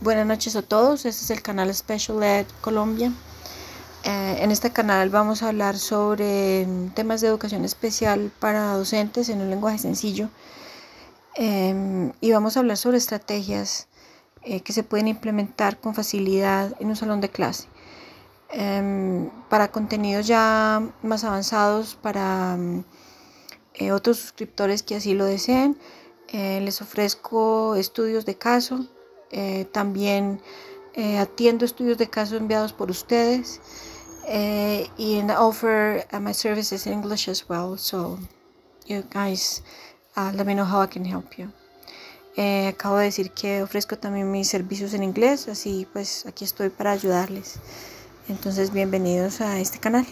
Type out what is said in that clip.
Buenas noches a todos, este es el canal Special Ed Colombia. Eh, en este canal vamos a hablar sobre temas de educación especial para docentes en un lenguaje sencillo em, y vamos a hablar sobre estrategias eh, que se pueden implementar con facilidad en un salón de clase. Em, para contenidos ya más avanzados, para eh, otros suscriptores que así lo deseen, les ofrezco estudios de caso eh, también eh, atiendo estudios de caso enviados por ustedes eh, y offer uh, my services in English as well. So you guys uh, let me know how I can help you. acabo de decir que ofrezco también mis servicios en inglés, así pues aquí estoy para ayudarles. Entonces bienvenidos a este canal.